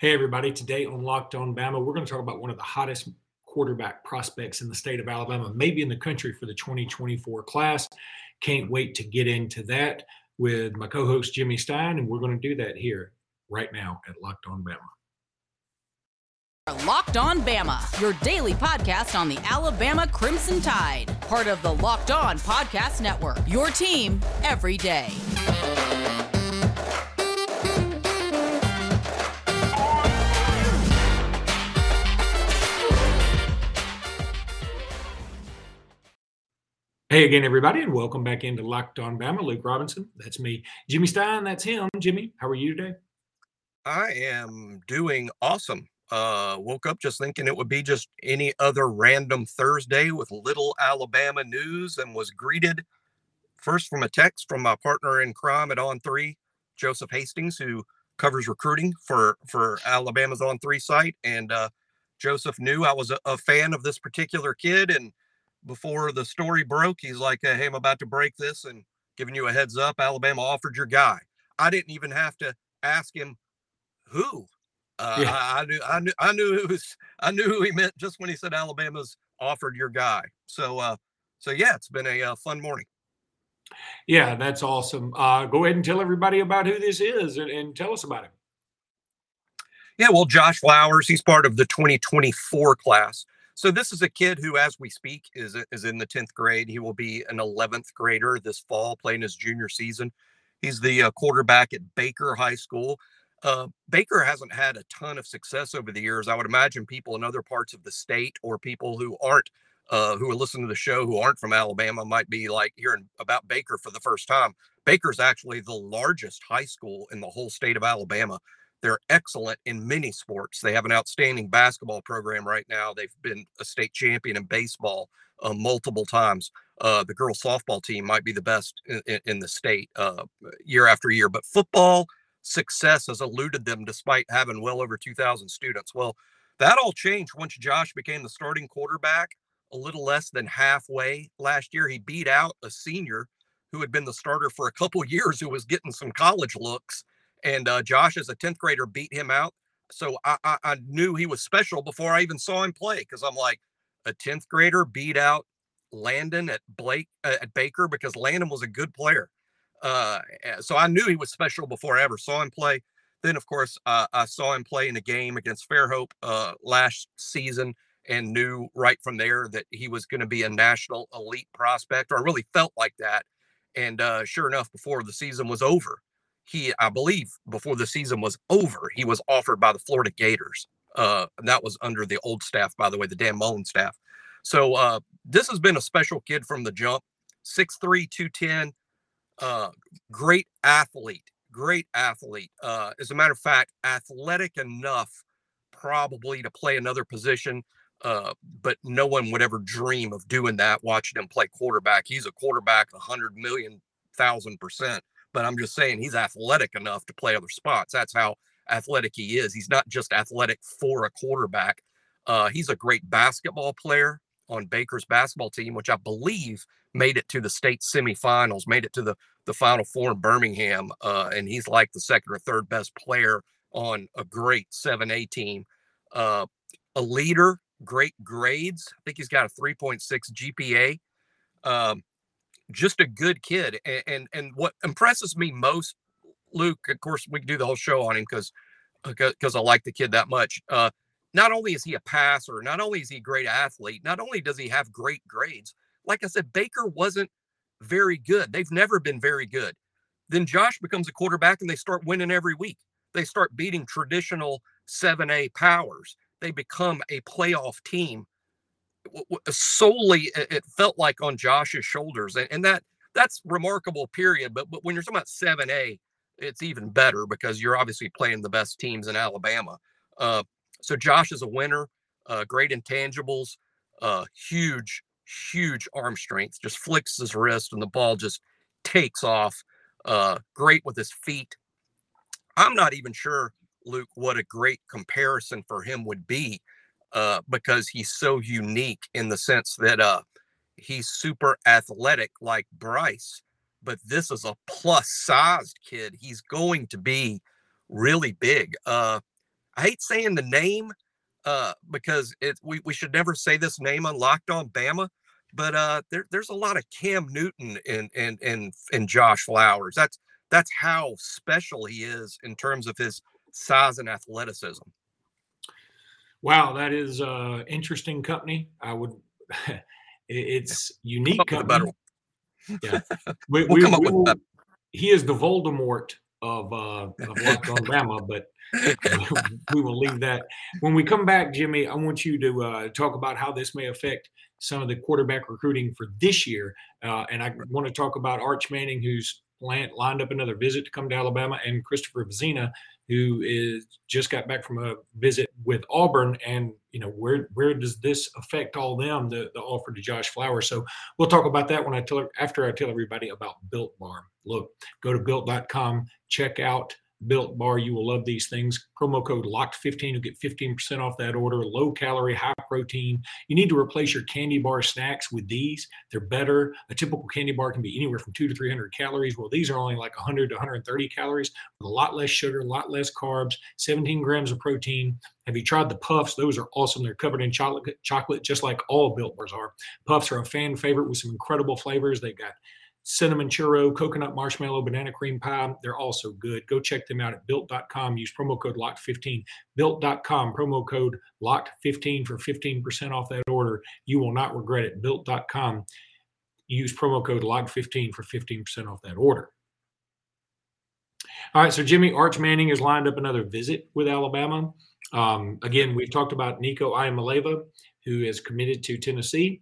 Hey, everybody. Today on Locked On Bama, we're going to talk about one of the hottest quarterback prospects in the state of Alabama, maybe in the country for the 2024 class. Can't wait to get into that with my co host, Jimmy Stein, and we're going to do that here right now at Locked On Bama. Locked On Bama, your daily podcast on the Alabama Crimson Tide, part of the Locked On Podcast Network, your team every day. Hey again, everybody, and welcome back into Locked On Bama. Luke Robinson, that's me. Jimmy Stein, that's him. Jimmy, how are you today? I am doing awesome. Uh, woke up just thinking it would be just any other random Thursday with little Alabama news and was greeted first from a text from my partner in crime at On Three, Joseph Hastings, who covers recruiting for for Alabama's On Three site. And uh, Joseph knew I was a, a fan of this particular kid and before the story broke, he's like, "Hey, I'm about to break this and giving you a heads up. Alabama offered your guy." I didn't even have to ask him who. Uh, yeah. I, I, knew, I knew, I knew it was, I knew who he meant just when he said Alabama's offered your guy. So, uh, so yeah, it's been a uh, fun morning. Yeah, that's awesome. Uh, go ahead and tell everybody about who this is and, and tell us about him. Yeah, well, Josh Flowers, he's part of the 2024 class. So this is a kid who, as we speak, is is in the tenth grade. He will be an eleventh grader this fall, playing his junior season. He's the uh, quarterback at Baker High School. Uh, Baker hasn't had a ton of success over the years. I would imagine people in other parts of the state or people who aren't uh, who are listening to the show who aren't from Alabama might be like hearing about Baker for the first time. Baker's actually the largest high school in the whole state of Alabama. They're excellent in many sports. They have an outstanding basketball program right now. They've been a state champion in baseball uh, multiple times. Uh, the girls softball team might be the best in, in the state uh, year after year, but football success has eluded them despite having well over 2,000 students. Well, that all changed once Josh became the starting quarterback a little less than halfway last year. He beat out a senior who had been the starter for a couple years who was getting some college looks and uh, Josh, as a 10th grader, beat him out. So I, I, I knew he was special before I even saw him play because I'm like, a 10th grader beat out Landon at Blake uh, at Baker because Landon was a good player. Uh, eh, so I knew he was special before I ever saw him play. Then, of course, uh, I saw him play in a game against Fairhope uh, last season and knew right from there that he was going to be a national elite prospect, or I really felt like that. And uh, sure enough, before the season was over, he, I believe, before the season was over, he was offered by the Florida Gators. Uh, and that was under the old staff, by the way, the Dan Mullen staff. So uh, this has been a special kid from the jump. 6'3, 210, uh, great athlete, great athlete. Uh, as a matter of fact, athletic enough probably to play another position, uh, but no one would ever dream of doing that watching him play quarterback. He's a quarterback 100 million thousand percent but I'm just saying he's athletic enough to play other spots. That's how athletic he is. He's not just athletic for a quarterback. Uh, he's a great basketball player on Baker's basketball team, which I believe made it to the state semifinals, made it to the the Final Four in Birmingham, uh, and he's like the second or third best player on a great 7A team. Uh, a leader, great grades. I think he's got a 3.6 GPA. Um, just a good kid. And, and, and what impresses me most, Luke, of course, we can do the whole show on him because because I like the kid that much. Uh, not only is he a passer, not only is he a great athlete, not only does he have great grades. Like I said, Baker wasn't very good. They've never been very good. Then Josh becomes a quarterback and they start winning every week. They start beating traditional 7A powers. They become a playoff team solely it felt like on Josh's shoulders, and, and that that's remarkable. Period. But but when you're talking about seven A, it's even better because you're obviously playing the best teams in Alabama. Uh, so Josh is a winner. Uh, great intangibles. Uh, huge, huge arm strength. Just flicks his wrist and the ball just takes off. Uh, great with his feet. I'm not even sure, Luke, what a great comparison for him would be uh, because he's so unique in the sense that uh, he's super athletic like Bryce, but this is a plus sized kid. He's going to be really big. Uh, I hate saying the name uh, because it we, we should never say this name on Locked On Bama, but uh, there, there's a lot of Cam Newton in in in in Josh Flowers. That's that's how special he is in terms of his size and athleticism. Wow, that is uh interesting company. I would it's unique company. Yeah. We, we'll we, we will, he is the Voldemort of uh of Locked On Bama, but we will leave that. When we come back, Jimmy, I want you to uh, talk about how this may affect some of the quarterback recruiting for this year. Uh, and I want to talk about Arch Manning, who's lined up another visit to come to Alabama, and Christopher Vizzina, who is just got back from a visit with Auburn. And you know, where where does this affect all them? The the offer to Josh Flowers. So we'll talk about that when I tell after I tell everybody about Built Bar. Look, go to built.com, check out Built Bar. You will love these things. Promo code LOCKED15 you'll get 15% off that order. Low calorie, high protein. You need to replace your candy bar snacks with these. They're better. A typical candy bar can be anywhere from two to 300 calories. Well, these are only like 100 to 130 calories with a lot less sugar, a lot less carbs, 17 grams of protein. Have you tried the puffs? Those are awesome. They're covered in chocolate, chocolate just like all Built Bars are. Puffs are a fan favorite with some incredible flavors. They've got cinnamon churro, coconut marshmallow, banana cream pie. They're also good. Go check them out at built.com. Use promo code LOCKED15. Built.com, promo code LOCKED15 for 15% off that order. You will not regret it. Built.com. Use promo code LOCKED15 for 15% off that order. All right, so Jimmy Arch Manning has lined up another visit with Alabama. Um, again, we've talked about Nico Iamaleava, who is committed to Tennessee.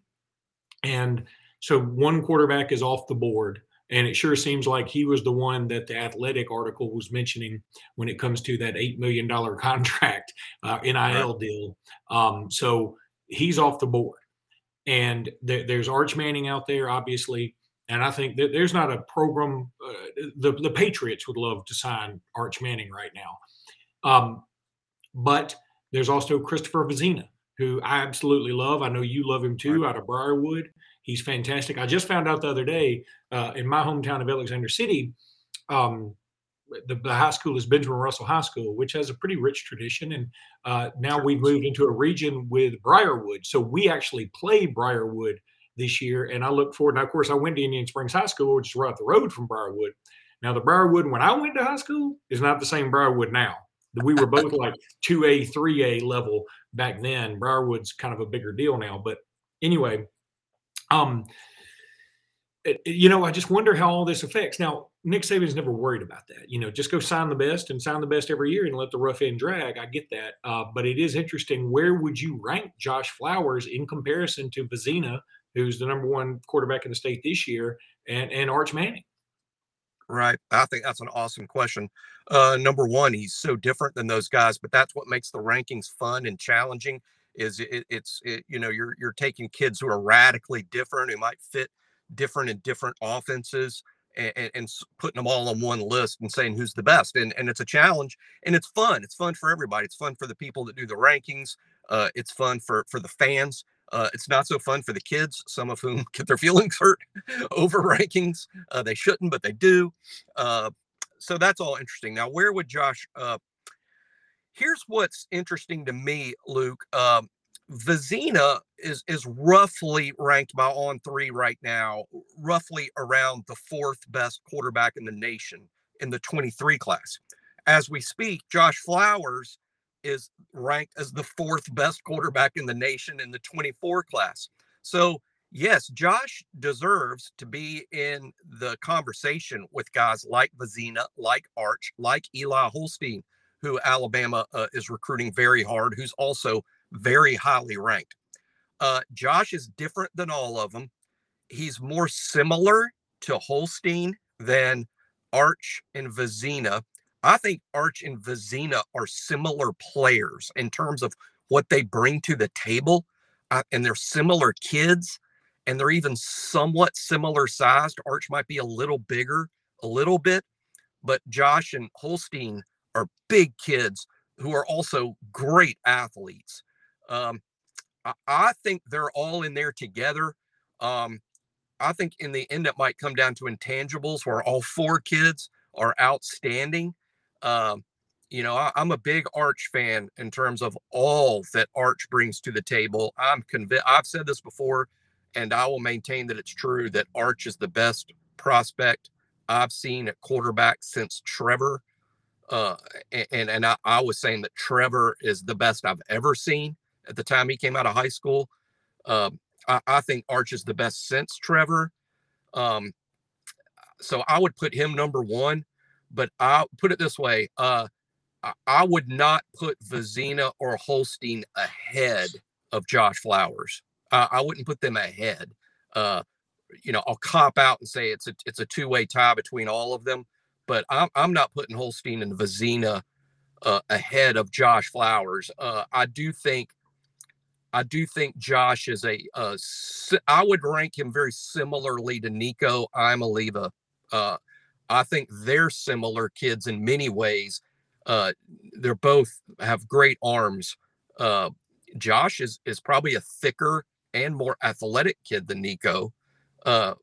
And – so one quarterback is off the board. And it sure seems like he was the one that the athletic article was mentioning when it comes to that $8 million contract uh, NIL deal. Um, so he's off the board. And th- there's Arch Manning out there, obviously. And I think that there's not a program. Uh, the, the Patriots would love to sign Arch Manning right now. Um, but there's also Christopher Vizzina, who I absolutely love. I know you love him too, out of Briarwood. He's fantastic. I just found out the other day uh, in my hometown of Alexander City, um, the, the, high school is Benjamin Russell High School, which has a pretty rich tradition. And uh, now we've moved into a region with Briarwood. So we actually play Briarwood this year. And I look forward. Now, of course, I went to Indian Springs High School, which is right up the road from Briarwood. Now, the Briarwood when I went to high school is not the same Briarwood now. We were both like 2A, 3A level back then. Briarwood's kind of a bigger deal now. But anyway, um, it, you know, I just wonder how all this affects. Now, Nick Saban's never worried about that. You know, just go sign the best and sign the best every year and let the rough end drag. I get that. Uh, but it is interesting. Where would you rank Josh Flowers in comparison to Vizzina, who's the number one quarterback in the state this year, and, and Arch Manning? Right. I think that's an awesome question. Uh, number one, he's so different than those guys, but that's what makes the rankings fun and challenging is it, it's it, you know you're you're taking kids who are radically different who might fit different in different offenses and, and, putting them all on one list and saying who's the best and and it's a challenge and it's fun it's fun for everybody it's fun for the people that do the rankings uh, it's fun for for the fans uh, it's not so fun for the kids some of whom get their feelings hurt over rankings uh, they shouldn't but they do uh, so that's all interesting. Now where would josh uh, here's what's interesting to me, Luke. Um, Vizzina is is roughly ranked by On Three right now, roughly around the fourth best quarterback in the nation in the 23 class. As we speak, Josh Flowers is ranked as the fourth best quarterback in the nation in the 24 class. So yes, Josh deserves to be in the conversation with guys like Vizzina, like Arch, like Eli Holstein, who Alabama uh, is recruiting very hard, who's also very highly ranked. Uh, Josh is different than all of them. He's more similar to Holstein than Arch and Vizzina. I think Arch and Vizzina are similar players in terms of what they bring to the table, uh, and they're similar kids, and they're even somewhat similar sized. Arch might be a little bigger, a little bit, but Josh and Holstein are big kids who are also great athletes. Um, I, I, think they're all in there together. Um, I think in the end, it might come down to intangibles where all four kids are outstanding. Um, you know, I, am a big Arch fan in terms of all that Arch brings to the table. I'm convinced. I've said this before, and I will maintain that it's true that Arch is the best prospect I've seen at quarterback since Trevor. Uh, and and I, I, was saying that Trevor is the best I've ever seen at the time he came out of high school. Um, I, I, think Arch is the best since Trevor. Um, so I would put him number one. But I'll put it this way: uh, I, I would not put Vizzina or Holstein ahead of Josh Flowers. I wouldn't put them ahead. Uh, you know, I'll cop out and say it's a it's a two way tie between all of them but I'm, I'm not putting Holstein and Vizzina uh, ahead of Josh Flowers. Uh, I do think I do think Josh is a. Uh, I would rank him very similarly to Nico Iamaleava. Uh, I think they're similar kids in many ways. Uh, they're both have great arms. Uh, Josh is is probably a thicker and more athletic kid than Nico, uh,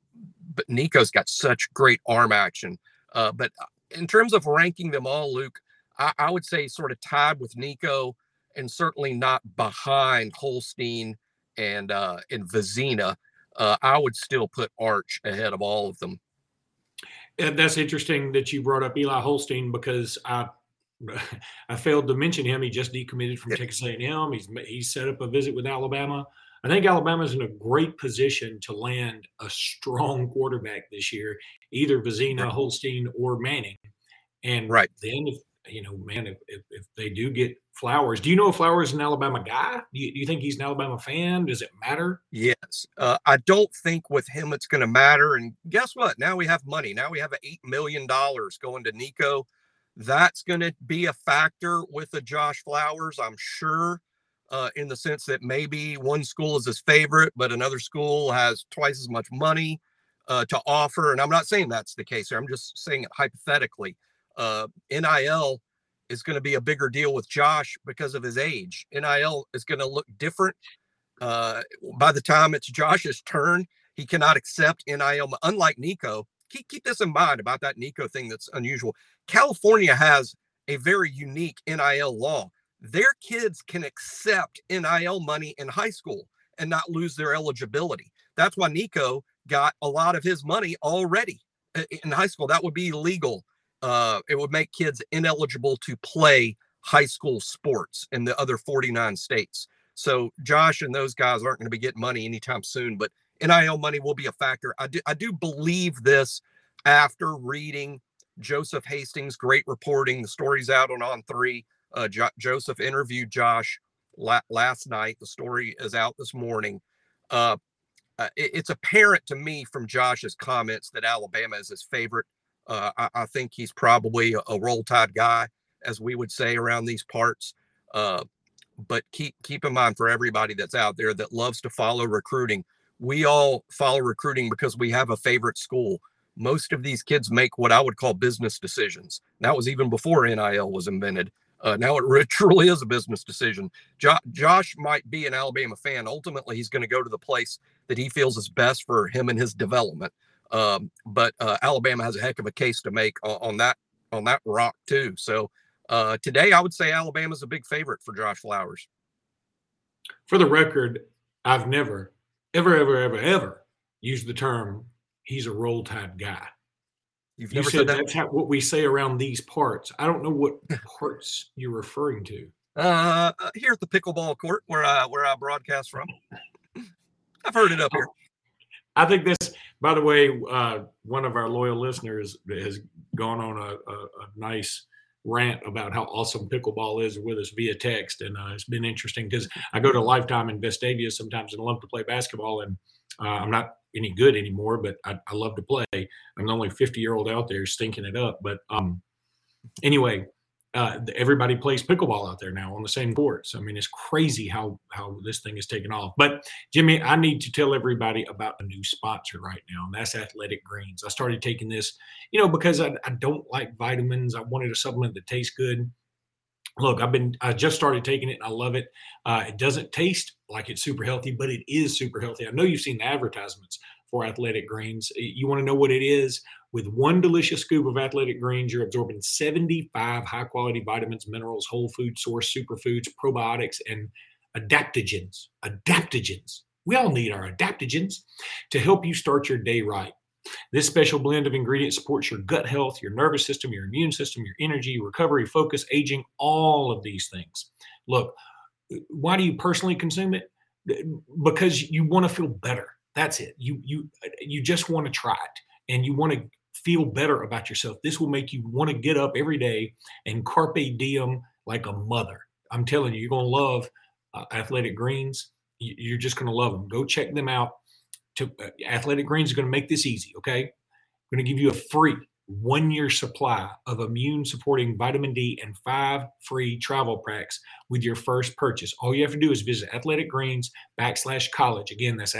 but Nico's got such great arm action. Uh, but uh, in terms of ranking them all, Luke, I, I, would say sort of tied with Nico and certainly not behind Holstein and uh, and Vizzina. Uh, I would still put Arch ahead of all of them. And that's interesting that you brought up Eli Holstein because I I failed to mention him. He just decommitted from Texas A&M. He's he's set up a visit with Alabama. I think Alabama's in a great position to land a strong quarterback this year, either Vizzina, right. Holstein, or Manning. And right then, if you know, man, if, if, if, they do get Flowers, do you know if Flowers is an Alabama guy? Do you, do you think he's an Alabama fan? Does it matter? Yes, uh, I don't think with him it's going to matter. And guess what? Now we have money. Now we have eight million dollars going to Nico. That's going to be a factor with the Josh Flowers, I'm sure uh, in the sense that maybe one school is his favorite, but another school has twice as much money uh, to offer. And I'm not saying that's the case here. I'm just saying it hypothetically. Uh, NIL is going to be a bigger deal with Josh because of his age. NIL is going to look different. Uh, by the time it's Josh's turn, he cannot accept NIL, unlike Nico. Keep, keep this in mind about that Nico thing that's unusual. California has a very unique NIL law their kids can accept NIL money in high school and not lose their eligibility. That's why Nico got a lot of his money already in high school. That would be illegal. Uh, it would make kids ineligible to play high school sports in the other 49 states. So Josh and those guys aren't going to be getting money anytime soon, but NIL money will be a factor. I do, I do believe this after reading Joseph Hastings' great reporting. The story's out on On Three uh, jo- Joseph interviewed Josh la- last night. The story is out this morning. Uh, uh, it, it's apparent to me from Josh's comments that Alabama is his favorite. Uh, I, I, think he's probably a, a, roll tide guy, as we would say around these parts. Uh, but keep keep in mind for everybody that's out there that loves to follow recruiting, we all follow recruiting because we have a favorite school. Most of these kids make what I would call business decisions. That was even before NIL was invented. Uh, now it truly is a business decision. Jo- Josh might be an Alabama fan. Ultimately, he's going to go to the place that he feels is best for him and his development. Um, but uh, Alabama has a heck of a case to make on, on that on that rock too. So uh, today, I would say Alabama's a big favorite for Josh Flowers. For the record, I've never, ever, ever, ever, ever used the term "he's a roll tide guy." You've you never said, said that? that's how, what we say around these parts. I don't know what parts you're referring to. Uh, uh, here at the pickleball court where I where I broadcast from. I've heard it up here. I think this, by the way, uh, one of our loyal listeners has gone on a, a, a, nice rant about how awesome pickleball is with us via text, and uh, it's been interesting because I go to Lifetime in Vestavia sometimes and love to play basketball, and uh, I'm not any good anymore, but I, I love to play. I'm the only 50 year old out there stinking it up. But um, anyway, uh, everybody plays pickleball out there now on the same courts. I mean, it's crazy how how this thing is taken off. But Jimmy, I need to tell everybody about a new sponsor right now, and that's Athletic Greens. I started taking this, you know, because I, I don't like vitamins. I wanted a supplement that tastes good look i've been i just started taking it and i love it uh, it doesn't taste like it's super healthy but it is super healthy i know you've seen the advertisements for athletic greens you want to know what it is With one delicious scoop of athletic greens, you're absorbing 75 high quality vitamins, minerals, whole food source, superfoods, probiotics, and adaptogens. Adaptogens. We all need our adaptogens to help you start your day right. This special blend of ingredients supports your gut health, your nervous system, your immune system, your energy, recovery, focus, aging, all of these things. Look, why do you personally consume it? Because you want to feel better. That's it. You you you just want to try it and you want to feel better about yourself. This will make you want to get up every day and carpe diem like a mother. I'm telling you, you're going to love uh, Athletic Greens. You're just going to love them. Go check them out. To, uh, Athletic Greens is going to make this easy. Okay, I'm going to give you a free one year supply of immune supporting vitamin D and five free travel packs with your first purchase. All you have to do is visit Athletic Greens backslash college. Again, that's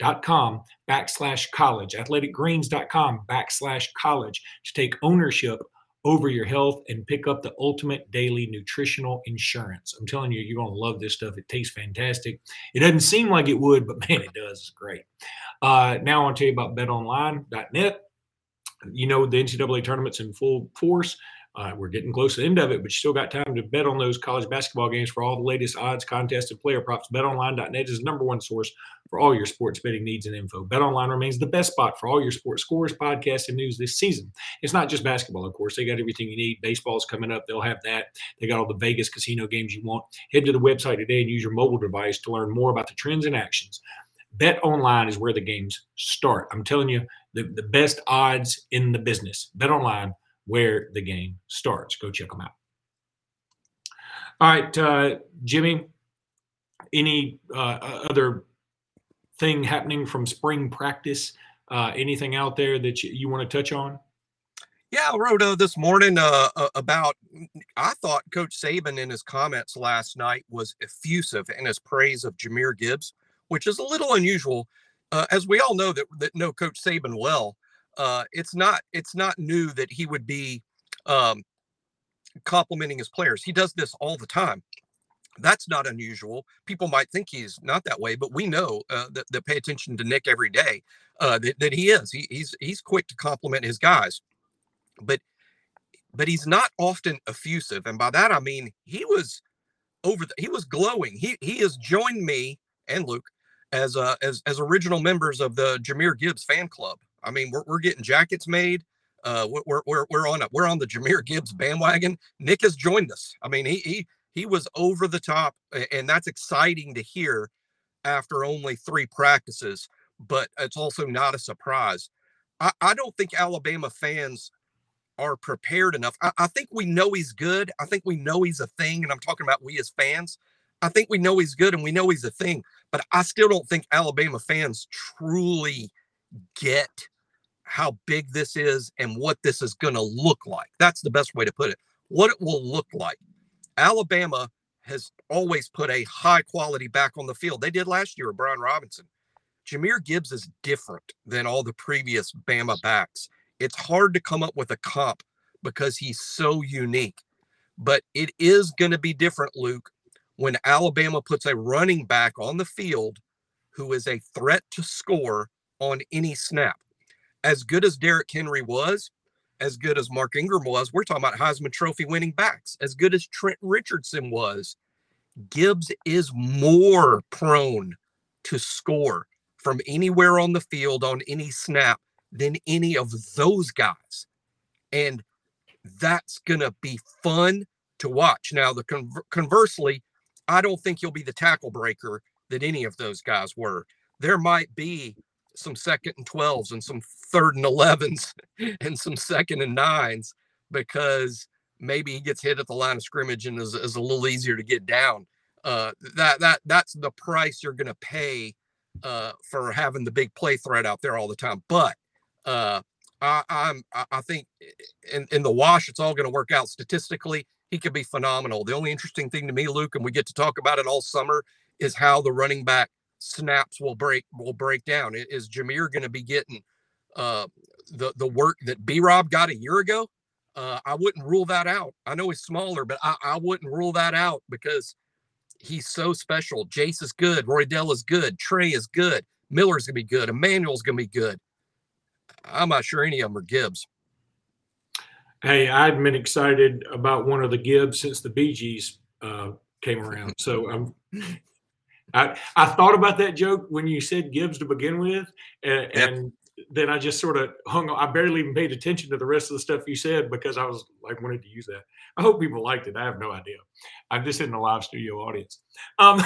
athleticgreens.com backslash college. Athleticgreens.com backslash college to take ownership over your health and pick up the ultimate daily nutritional insurance. I'm telling you, you're going to love this stuff. It tastes fantastic. It doesn't seem like it would, but man, it does. It's great. Uh, now I want to tell you about betonline.net. You know, the NCAA tournament's in full force. Uh, we're getting close to the end of it, but you still got time to bet on those college basketball games for all the latest odds, contests, and player props. BetOnline.net is the number one source for all your sports betting needs and info. BetOnline remains the best spot for all your sports scores, podcasts, and news this season. It's not just basketball, of course. They got everything you need. Baseball's coming up. They'll have that. They got all the Vegas casino games you want. Head to the website today and use your mobile device to learn more about the trends and actions. Bet online is where the games start. I'm telling you, the, the best odds in the business. Bet online where the game starts. Go check them out. All right, uh, Jimmy, any uh, other thing happening from spring practice? Uh, anything out there that you, you want to touch on? Yeah, I wrote uh, this morning uh, about. I thought Coach Saban in his comments last night was effusive in his praise of Jahmyr Gibbs, which is a little unusual, uh, as we all know that that know Coach Saban well uh, it's not it's not new that he would be um, complimenting his players. He does this all the time. That's not unusual. People might think he's not that way, but we know uh, that, that pay attention to Nick every day uh, that, that he is. He, he's he's quick to compliment his guys, but but he's not often effusive, and by that I mean he was over. The, he was glowing. He he has joined me and Luke as uh, as as original members of the Jahmyr Gibbs fan club. I mean, we're, we're getting jackets made. Uh, we're, we're, we're on a, we're on the Jahmyr Gibbs bandwagon. Nick has joined us. I mean, he, he, he was over the top and that's exciting to hear after only three practices, but it's also not a surprise. I, I don't think Alabama fans are prepared enough. I, I think we know he's good. I think we know he's a thing. And I'm talking about we as fans. I think we know he's good and we know he's a thing, but I still don't think Alabama fans truly get how big this is and what this is going to look like. That's the best way to put it. What it will look like. Alabama has always put a high quality back on the field. They did last year with Brian Robinson. Jahmyr Gibbs is different than all the previous Bama backs. It's hard to come up with a comp because he's so unique. But it is going to be different, Luke, when Alabama puts a running back on the field who is a threat to score on any snap. As good as Derrick Henry was, as good as Mark Ingram was, we're talking about Heisman Trophy winning backs. As good as Trent Richardson was, Gibbs is more prone to score from anywhere on the field on any snap than any of those guys. And that's going to be fun to watch. Now, the con- conversely, I don't think he'll be the tackle breaker that any of those guys were. There might be some second and 12s and some third and 11s and some second and nines because maybe he gets hit at the line of scrimmage and is, is a little easier to get down. Uh, that that that's the price you're going to pay uh, for having the big play threat out there all the time. But uh, I, I'm I think in, in the wash, it's all going to work out statistically. He could be phenomenal. The only interesting thing to me, Luke, and we get to talk about it all summer, is how the running back snaps will break will break down. Is Jahmyr going to be getting uh, the the work that B Rob got a year ago? Uh, I wouldn't rule that out. I know he's smaller, but I, I wouldn't rule that out because he's so special. Jase is good. Roydell is good. Trey is good. Miller's gonna be good. Emmanuel's gonna be good. I'm not sure any of them are Gibbs. Hey, I've been excited about one of the Gibbs since the Gees uh, came around. So I'm. I, I thought about that joke when you said Gibbs to begin with, and, Yep. and then I just sort of hung. I barely even paid attention to the rest of the stuff you said because I was like wanted to use that. I hope people liked it. I have no idea. I'm just in a live studio audience. Um,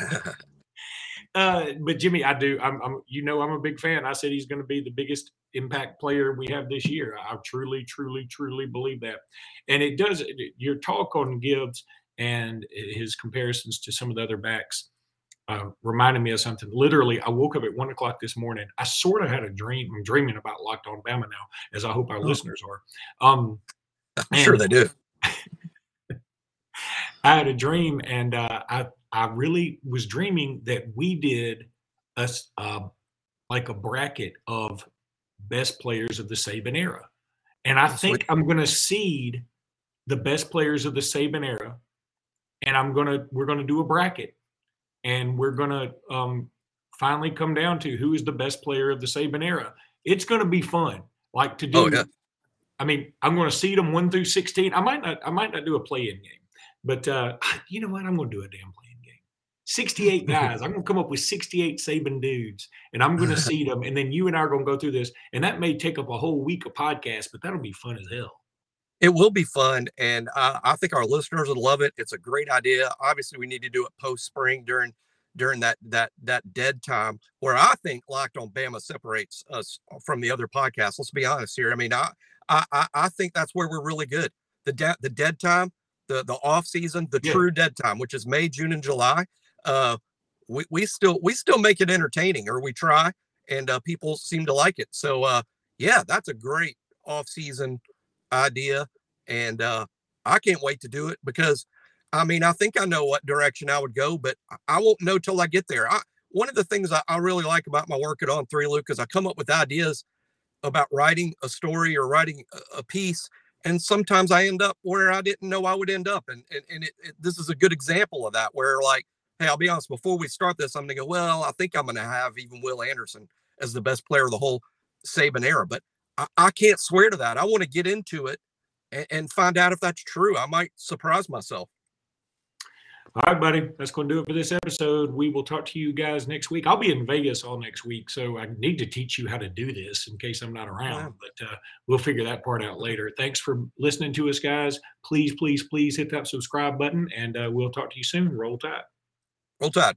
uh, but Jimmy, I do. I'm, I'm. You know, I'm a big fan. I said he's going to be the biggest impact player we have this year. I truly, truly, truly believe that. And it does. Your talk on Gibbs and his comparisons to some of the other backs uh, reminded me of something. Literally, I woke up at one o'clock this morning. I sort of had a dream. I'm dreaming about Locked On Bama now, as I hope our Oh. listeners are. Um, I'm sure they do. I had a dream, and uh, I I really was dreaming that we did us uh, like a bracket of best players of the Saban era, and I That's think sweet. I'm going to seed the best players of the Saban era, and I'm gonna we're gonna do a bracket, and we're gonna um, finally come down to who is the best player of the Saban era. It's going to be fun, like to do. Oh, yeah. I mean, I'm going to seed them one through sixteen. I might not. I might not do a play-in game, but uh, you know what? I'm going to do a damn play-in game. 68 guys. I'm going to come up with 68 Saban dudes, and I'm going to seed them. And then you and I are going to go through this, and that may take up a whole week of podcast, but that'll be fun as hell. It will be fun, and I, I think our listeners would love it. It's a great idea. Obviously, we need to do it post spring during during that that that dead time where I think Locked on Bama separates us from the other podcasts. Let's be honest here. I mean, I I I- I think that's where we're really good. The de- the dead time, the the off season, the Yeah. true dead time, which is May, June, and July. Uh, we we still we still make it entertaining, or we try, and uh, people seem to like it. So uh, yeah, that's a great off season idea and uh i can't wait to do it because i mean i think i know what direction i would go but I- won't know till i get there. I, one of the things I, I really like about my work at on three luke is i come up with ideas about writing a story or writing a, a piece and sometimes i end up where i didn't know i would end up and and, and it, it, this is a good example of that where like hey i'll be honest before we start this i'm gonna go well i think i'm gonna have even will anderson as the best player of the whole saban era but I, I can't swear to that. I want to get into it and, and find out if that's true. I might surprise myself. All right, buddy. That's going to do it for this episode. We will talk to you guys next week. I'll be in Vegas all next week, so I need to teach you how to do this in case I'm not around. But uh, we'll figure that part out later. Thanks for listening to us, guys. Please, please, please hit that subscribe button, and uh, we'll talk to you soon. Roll Tide. Roll Tide.